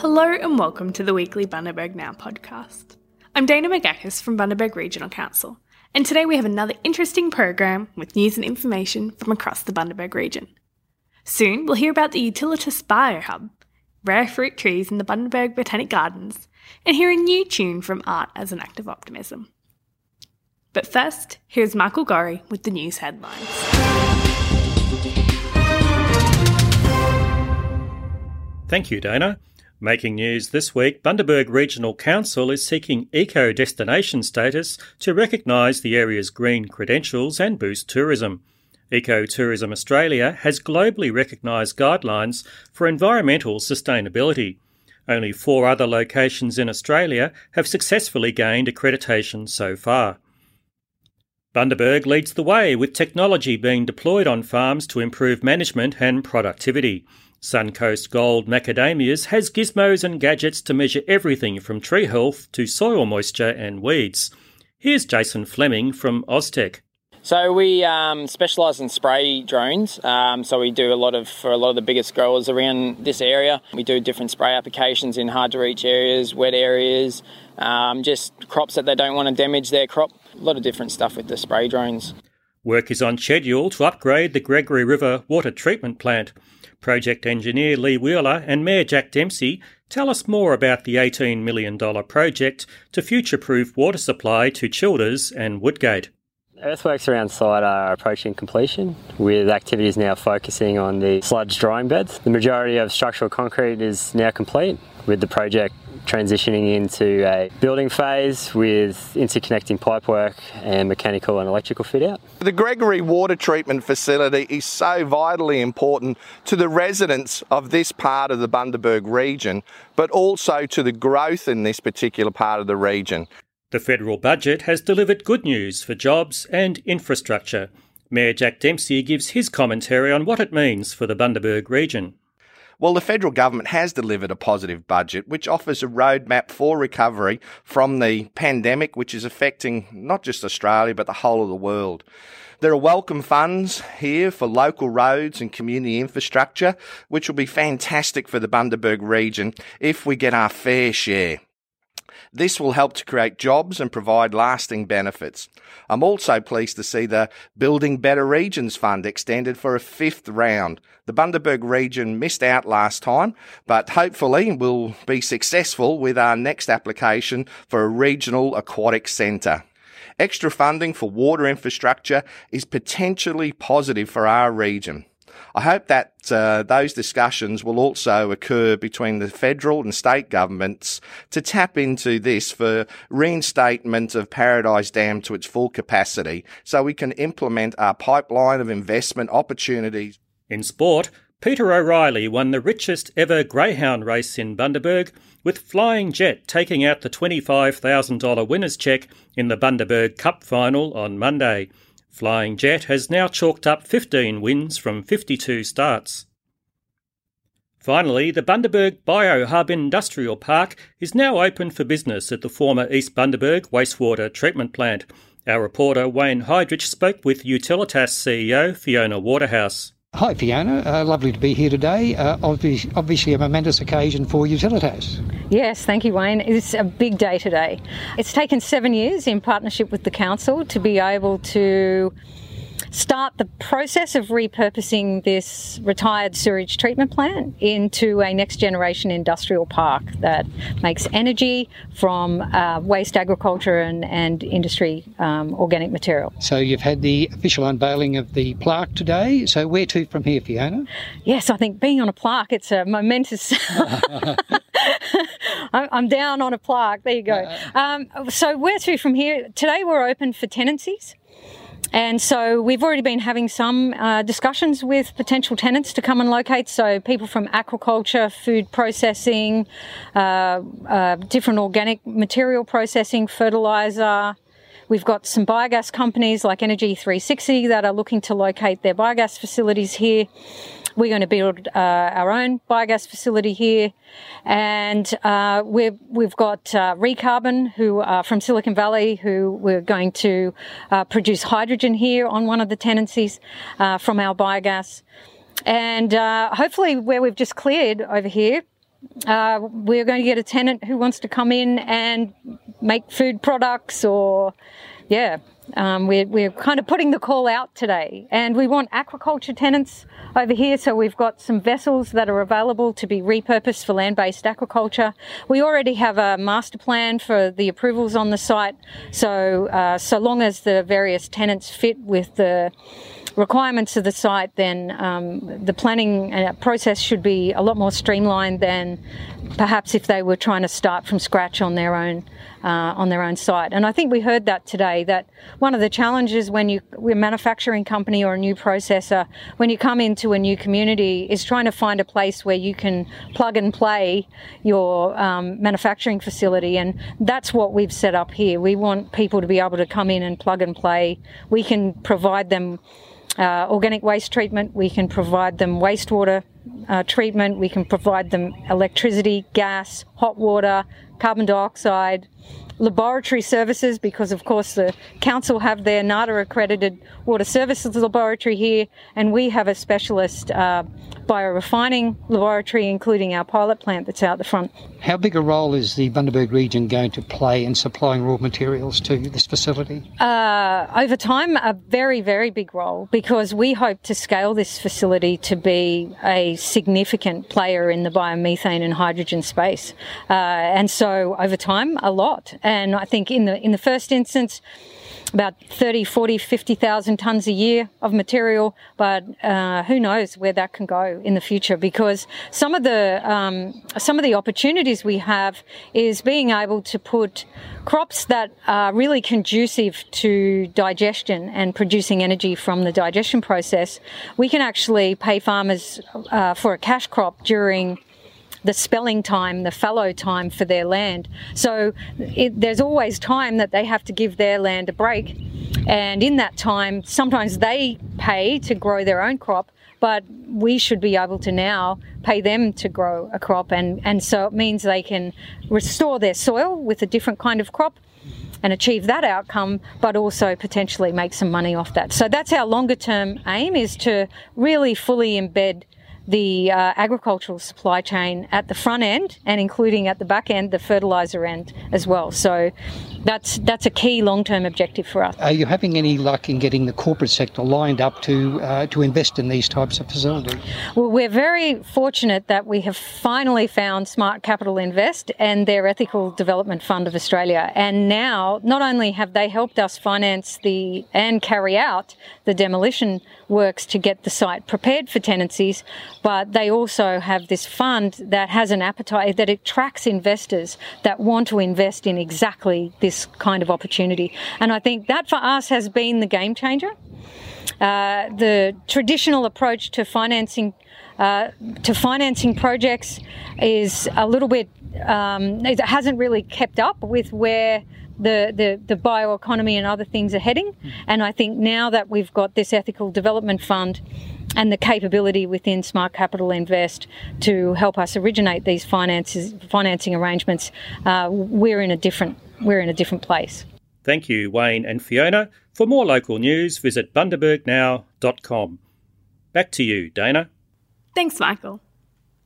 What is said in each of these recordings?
Hello and welcome to the weekly Bundaberg Now podcast. I'm Dana Magakis from Bundaberg Regional Council, and today we have another interesting program with news and information from across the Bundaberg region. Soon we'll hear about the Utilitas Biohub, rare fruit trees in the Bundaberg Botanic Gardens, and hear a new tune from Art as an Act of Optimism. But first, here's Michael Gorry with the news headlines. Thank you, Dana. Making news this week, Bundaberg Regional Council is seeking eco destination status to recognise the area's green credentials and boost tourism. Ecotourism Australia has globally recognised guidelines for environmental sustainability. Only four other locations in Australia have successfully gained accreditation so far. Bundaberg leads the way with technology being deployed on farms to improve management and productivity. Suncoast Gold Macadamias has gizmos and gadgets to measure everything from tree health to soil moisture and weeds. Here's Jason Fleming from Oztech. So we um, specialise in spray drones. Um, so we do a lot of for a lot of the biggest growers around this area. We do different spray applications in hard to reach areas, wet areas, um, just crops that they don't want to damage their crop. A lot of different stuff with the spray drones. Work is on schedule to upgrade the Gregory River water treatment plant. Project engineer Lee Wheeler and Mayor Jack Dempsey tell us more about the $18 million project to future proof water supply to Childers and Woodgate. Earthworks around site are approaching completion, with activities now focusing on the sludge drying beds. The majority of structural concrete is now complete, with the project transitioning into a building phase with interconnecting pipework and mechanical and electrical fit out. The Gregory Water Treatment Facility is so vitally important to the residents of this part of the Bundaberg region, but also to the growth in this particular part of the region. The federal budget has delivered good news for jobs and infrastructure. Mayor Jack Dempsey gives his commentary on what it means for the Bundaberg region. Well, the federal government has delivered a positive budget which offers a roadmap for recovery from the pandemic, which is affecting not just Australia but the whole of the world. There are welcome funds here for local roads and community infrastructure, which will be fantastic for the Bundaberg region if we get our fair share. This will help to create jobs and provide lasting benefits. I'm also pleased to see the Building Better Regions Fund extended for a fifth round. The Bundaberg region missed out last time, but hopefully we'll be successful with our next application for a regional aquatic centre. Extra funding for water infrastructure is potentially positive for our region. I hope that uh, those discussions will also occur between the federal and state governments to tap into this for reinstatement of Paradise Dam to its full capacity so we can implement our pipeline of investment opportunities. In sport, Peter O'Reilly won the richest ever greyhound race in Bundaberg, with Flying Jet taking out the $25,000 winner's cheque in the Bundaberg Cup final on Monday. Flying Jet has now chalked up 15 wins from 52 starts. Finally, the Bundaberg Biohub Industrial Park is now open for business at the former East Bundaberg wastewater treatment plant. Our reporter Wayne Heidrich spoke with Utilitas CEO Fiona Waterhouse. Hi, Fiona. Uh, lovely to be here today. Uh, obviously, obviously, a momentous occasion for Utilitas. Yes, thank you, Wayne. It's a big day today. It's taken seven years in partnership with the council to be able to start the process of repurposing this retired sewage treatment plant into a next generation industrial park that makes energy from uh, waste agriculture and, and industry um, organic material. So you've had the official unveiling of the plaque today. So where to from here, Fiona? Yes, I think being on a plaque, it's a momentous. I'm down on a plaque. There you go. Um, so where to from here? Today we're open for tenancies. And so we've already been having some uh, discussions with potential tenants to come and locate. So people from aquaculture, food processing, uh, uh, different organic material processing, fertilizer. We've got some biogas companies like Energy 360 that are looking to locate their biogas facilities here. We're going to build uh, our own biogas facility here, and uh, we've we've got uh, Recarbon, who are from Silicon Valley, who we're going to uh, produce hydrogen here on one of the tenancies uh, from our biogas, and uh, hopefully where we've just cleared over here uh, we're going to get a tenant who wants to come in and make food products or, yeah, um, we're, we're kind of putting the call out today. And we want aquaculture tenants over here. So we've got some vessels that are available to be repurposed for land based aquaculture. We already have a master plan for the approvals on the site. So, uh, so long as the various tenants fit with the requirements of the site, then um, the planning uh, process should be a lot more streamlined than perhaps if they were trying to start from scratch on their own uh, on their own site. And I think we heard that today. That one of the challenges when you we're a manufacturing company or a new processor, when you come into a new community, is trying to find a place where you can plug and play your um, manufacturing facility. And that's what we've set up here. We want people to be able to come in and plug and play. We can provide them. Uh, organic waste treatment, we can provide them wastewater uh, treatment, we can provide them electricity, gas, hot water, carbon dioxide, laboratory services because of course the council have their NATA accredited water services laboratory here and we have a specialist uh, biorefining laboratory including our pilot plant that's out the front. How big a role is the Bundaberg region going to play in supplying raw materials to this facility? Uh, over time, a very, very big role because we hope to scale this facility to be a significant player in the biomethane and hydrogen space. Uh, and so over time, a lot. And I think in the in the first instance, about 30, 40, 50,000 tonnes a year of material, but uh, who knows where that can go in the future because some of the, um, some of the opportunities we have is being able to put crops that are really conducive to digestion and producing energy from the digestion process. We can actually pay farmers uh, for a cash crop during the spelling time, the fallow time for their land. So it, there's always time that they have to give their land a break. And in that time, sometimes they pay to grow their own crop, but we should be able to now pay them to grow a crop. And, and so it means they can restore their soil with a different kind of crop and achieve that outcome, but also potentially make some money off that. So that's our longer term aim is to really fully embed the uh, agricultural supply chain at the front end and including at the back end, the fertilizer end as well. So that's that's a key long-term objective for us. Are you having any luck in getting the corporate sector lined up to uh, to invest in these types of facilities? Well, we're very fortunate that we have finally found Smart Capital Invest and their Ethical Development Fund of Australia, and now not only have they helped us finance the and carry out the demolition works to get the site prepared for tenancies, but they also have this fund that has an appetite that attracts investors that want to invest in exactly this kind of opportunity. And I think that for us has been the game changer. Uh, the traditional approach to financing uh, to financing projects is a little bit um, it hasn't really kept up with where the, the, the bioeconomy and other things are heading. And I think now that we've got this ethical development fund and the capability within Smart Capital Invest to help us originate these finances, financing arrangements, uh, we're in a different we're in a different place. Thank you, Wayne and Fiona. For more local news, visit bundabergnow.com. Back to you, Dana. Thanks, Michael.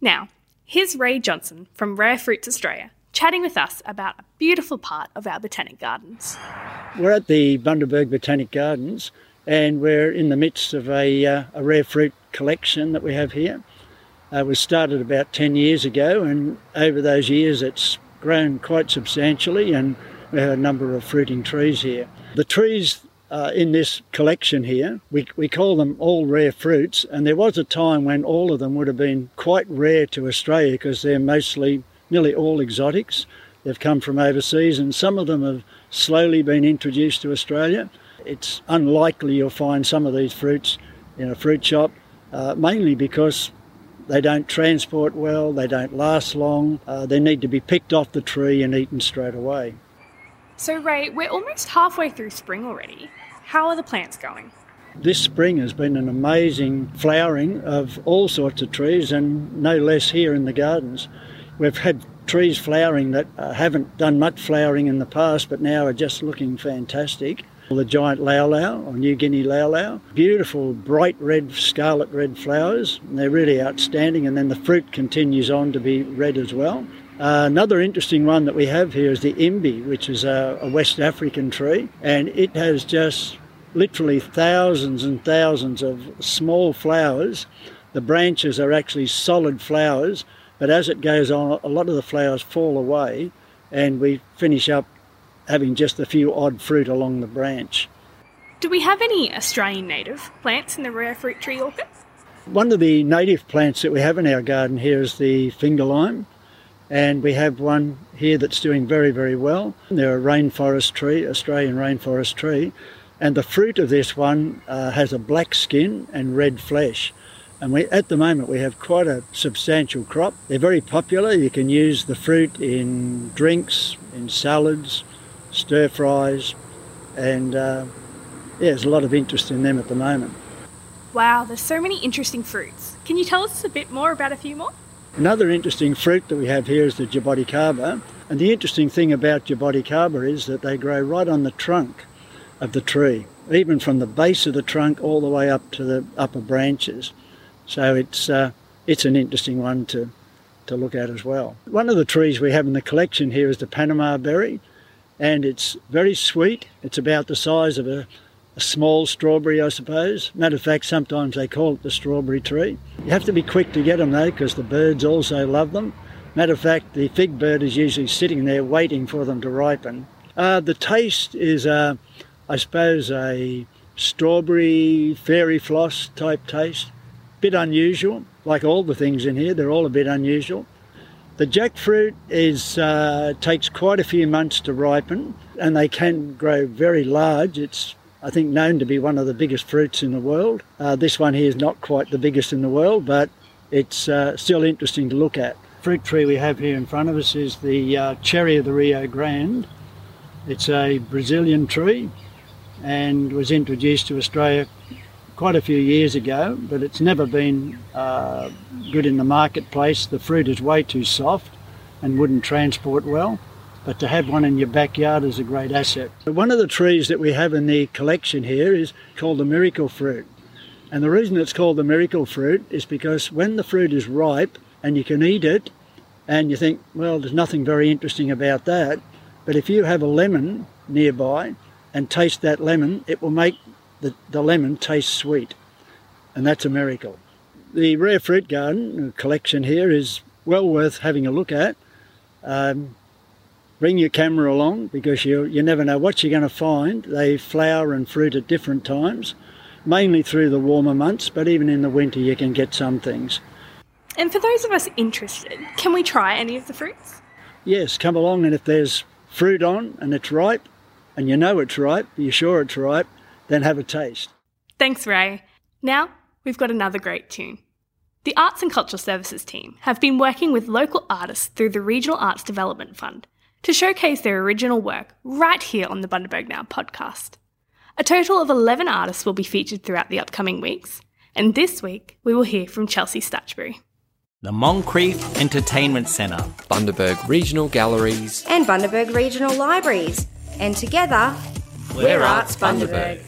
Now, here's Ray Johnson from Rare Fruits Australia chatting with us about a beautiful part of our botanic gardens. We're at the Bundaberg Botanic Gardens and we're in the midst of a, uh, a rare fruit collection that we have here. Uh, it was started about 10 years ago and over those years it's grown quite substantially and we have a number of fruiting trees here. The trees uh, in this collection here, we, we call them all rare fruits, and there was a time when all of them would have been quite rare to Australia because they're mostly nearly all exotics. They've come from overseas and some of them have slowly been introduced to Australia. It's unlikely you'll find some of these fruits in a fruit shop, uh, mainly because they don't transport well, they don't last long, uh, they need to be picked off the tree and eaten straight away. So, Ray, we're almost halfway through spring already. How are the plants going? This spring has been an amazing flowering of all sorts of trees and no less here in the gardens. We've had trees flowering that uh, haven't done much flowering in the past but now are just looking fantastic. The giant lau lau or New Guinea lau lau. Beautiful, bright red, scarlet red flowers. They're really outstanding, and then the fruit continues on to be red as well. Uh, another interesting one that we have here is the imbe, which is a, a West African tree, and it has just literally thousands and thousands of small flowers. The branches are actually solid flowers, but as it goes on, a lot of the flowers fall away, and we finish up having just a few odd fruit along the branch. Do we have any Australian native plants in the rare fruit tree orchid? One of the native plants that we have in our garden here is the finger lime, and we have one here that's doing very, very well. They're a rainforest tree, Australian rainforest tree, and the fruit of this one uh, has a black skin and red flesh. And we, at the moment, we have quite a substantial crop. They're very popular. You can use the fruit in drinks, in salads, stir fries, and uh, yeah, there's a lot of interest in them at the moment. Wow, there's so many interesting fruits. Can you tell us a bit more about a few more? Another interesting fruit that we have here is the jaboticaba. And the interesting thing about jaboticaba is that they grow right on the trunk of the tree, even from the base of the trunk all the way up to the upper branches. So it's uh, it's an interesting one to to look at as well. One of the trees we have in the collection here is the Panama berry, and it's very sweet. It's about the size of a, a small strawberry, I suppose. Matter of fact, sometimes they call it the strawberry tree. You have to be quick to get them though, because the birds also love them. Matter of fact, the fig bird is usually sitting there waiting for them to ripen. Uh, the taste is uh, I suppose, a strawberry fairy floss type taste. Bit unusual, like all the things in here, they're all a bit unusual. The jackfruit is uh, takes quite a few months to ripen, and they can grow very large. It's I think known to be one of the biggest fruits in the world. Uh, this one here is not quite the biggest in the world, but it's uh, still interesting to look at. Fruit tree we have here in front of us is the uh, cherry of the Rio Grande. It's a Brazilian tree and was introduced to Australia quite a few years ago, but it's never been uh, good in the marketplace. The fruit is way too soft and wouldn't transport well. But to have one in your backyard is a great asset. One of the trees that we have in the collection here is called the miracle fruit. And the reason it's called the miracle fruit is because when the fruit is ripe and you can eat it, and you think, well, there's nothing very interesting about that. But if you have a lemon nearby and taste that lemon, it will make the, the lemon tastes sweet. And that's a miracle. The rare fruit garden collection here is well worth having a look at. Um, bring your camera along because you, you never know what you're going to find. They flower and fruit at different times, mainly through the warmer months, but even in the winter you can get some things. And for those of us interested, can we try any of the fruits? Yes, come along and if there's fruit on and it's ripe, and you know it's ripe, you're sure it's ripe, then have a taste. Thanks, Ray. Now we've got another great tune. The Arts and Cultural Services team have been working with local artists through the Regional Arts Development Fund to showcase their original work right here on the Bundaberg Now podcast. A total of 11 artists will be featured throughout the upcoming weeks, and this week we will hear from Chelsea Stutchbury. The Moncrieff Entertainment Centre, Bundaberg Regional Galleries, and Bundaberg Regional Libraries and together, we're, we're Arts Bundaberg.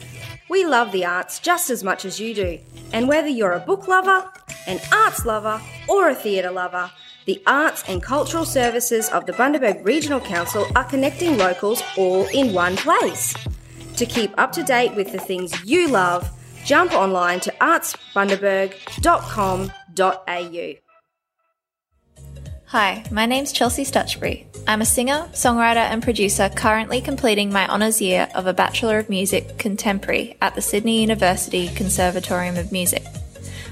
We love the arts just as much as you do. And whether you're a book lover, an arts lover, or a theatre lover, the arts and cultural services of the Bundaberg Regional Council are connecting locals all in one place. To keep up to date with the things you love, jump online to artsbundaberg.com.au. Hi, my name's Chelsea Stutchbury. I'm a singer, songwriter, and producer currently completing my honours year of a Bachelor of Music Contemporary at the Sydney University Conservatorium of Music.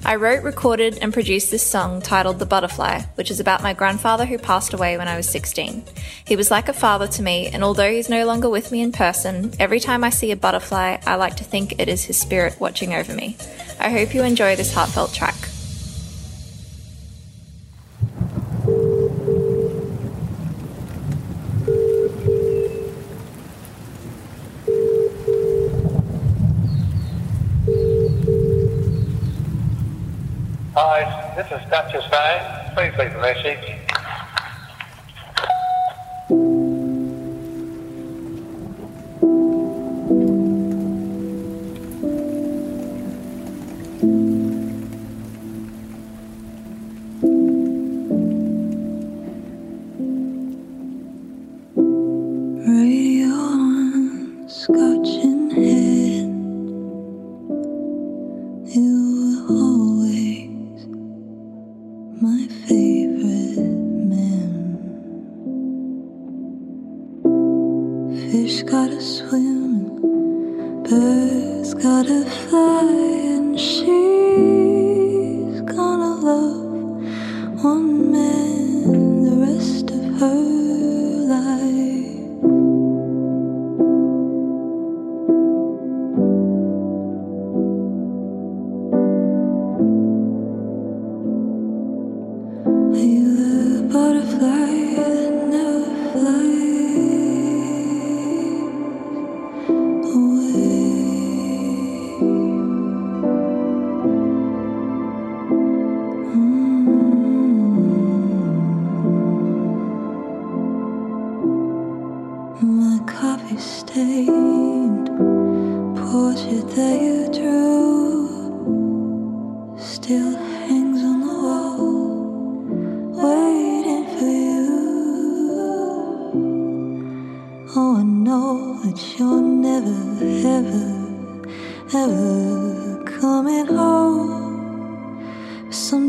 I wrote, recorded, and produced this song titled The Butterfly, which is about my grandfather who passed away when I was 16. He was like a father to me, and although he's no longer with me in person, every time I see a butterfly, I like to think it is his spirit watching over me. I hope you enjoy this heartfelt track. Hi, this is Duchess Bay. Please leave a message. my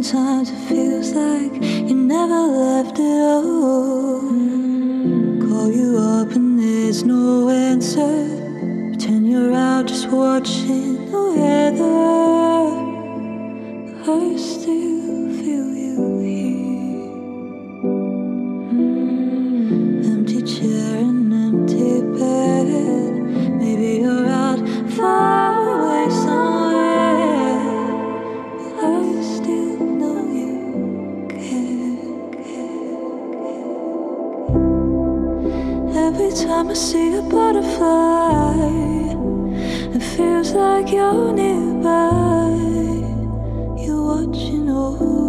Sometimes it feels like you never left at all. Call you up and there's no answer. Pretend you're out just watching the weather. Time I see a butterfly, it feels like you're nearby. You're watching over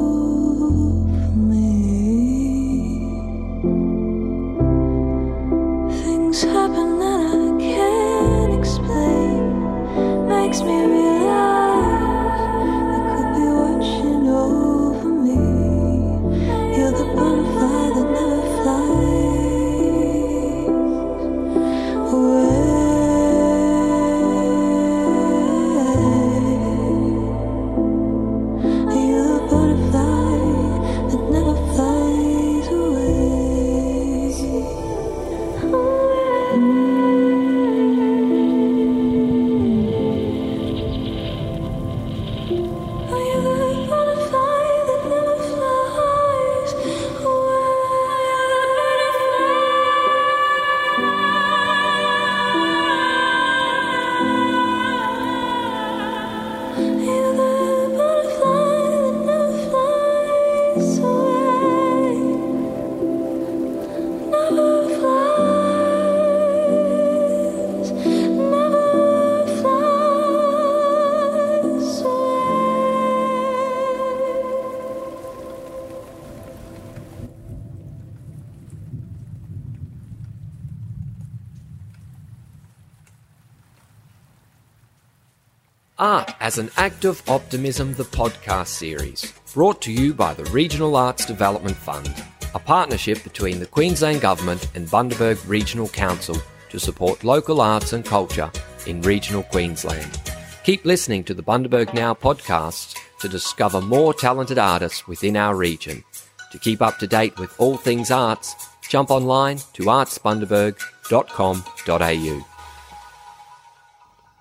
as an Act of Optimism, the podcast series, brought to you by the Regional Arts Development Fund, a partnership between the Queensland Government and Bundaberg Regional Council to support local arts and culture in regional Queensland. Keep listening to the Bundaberg Now podcasts to discover more talented artists within our region. To keep up to date with all things arts, jump online to artsbundaberg.com.au.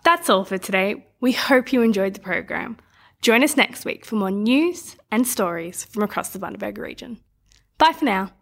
That's all for today. We hope you enjoyed the program. Join us next week for more news and stories from across the Bundaberg region. Bye for now.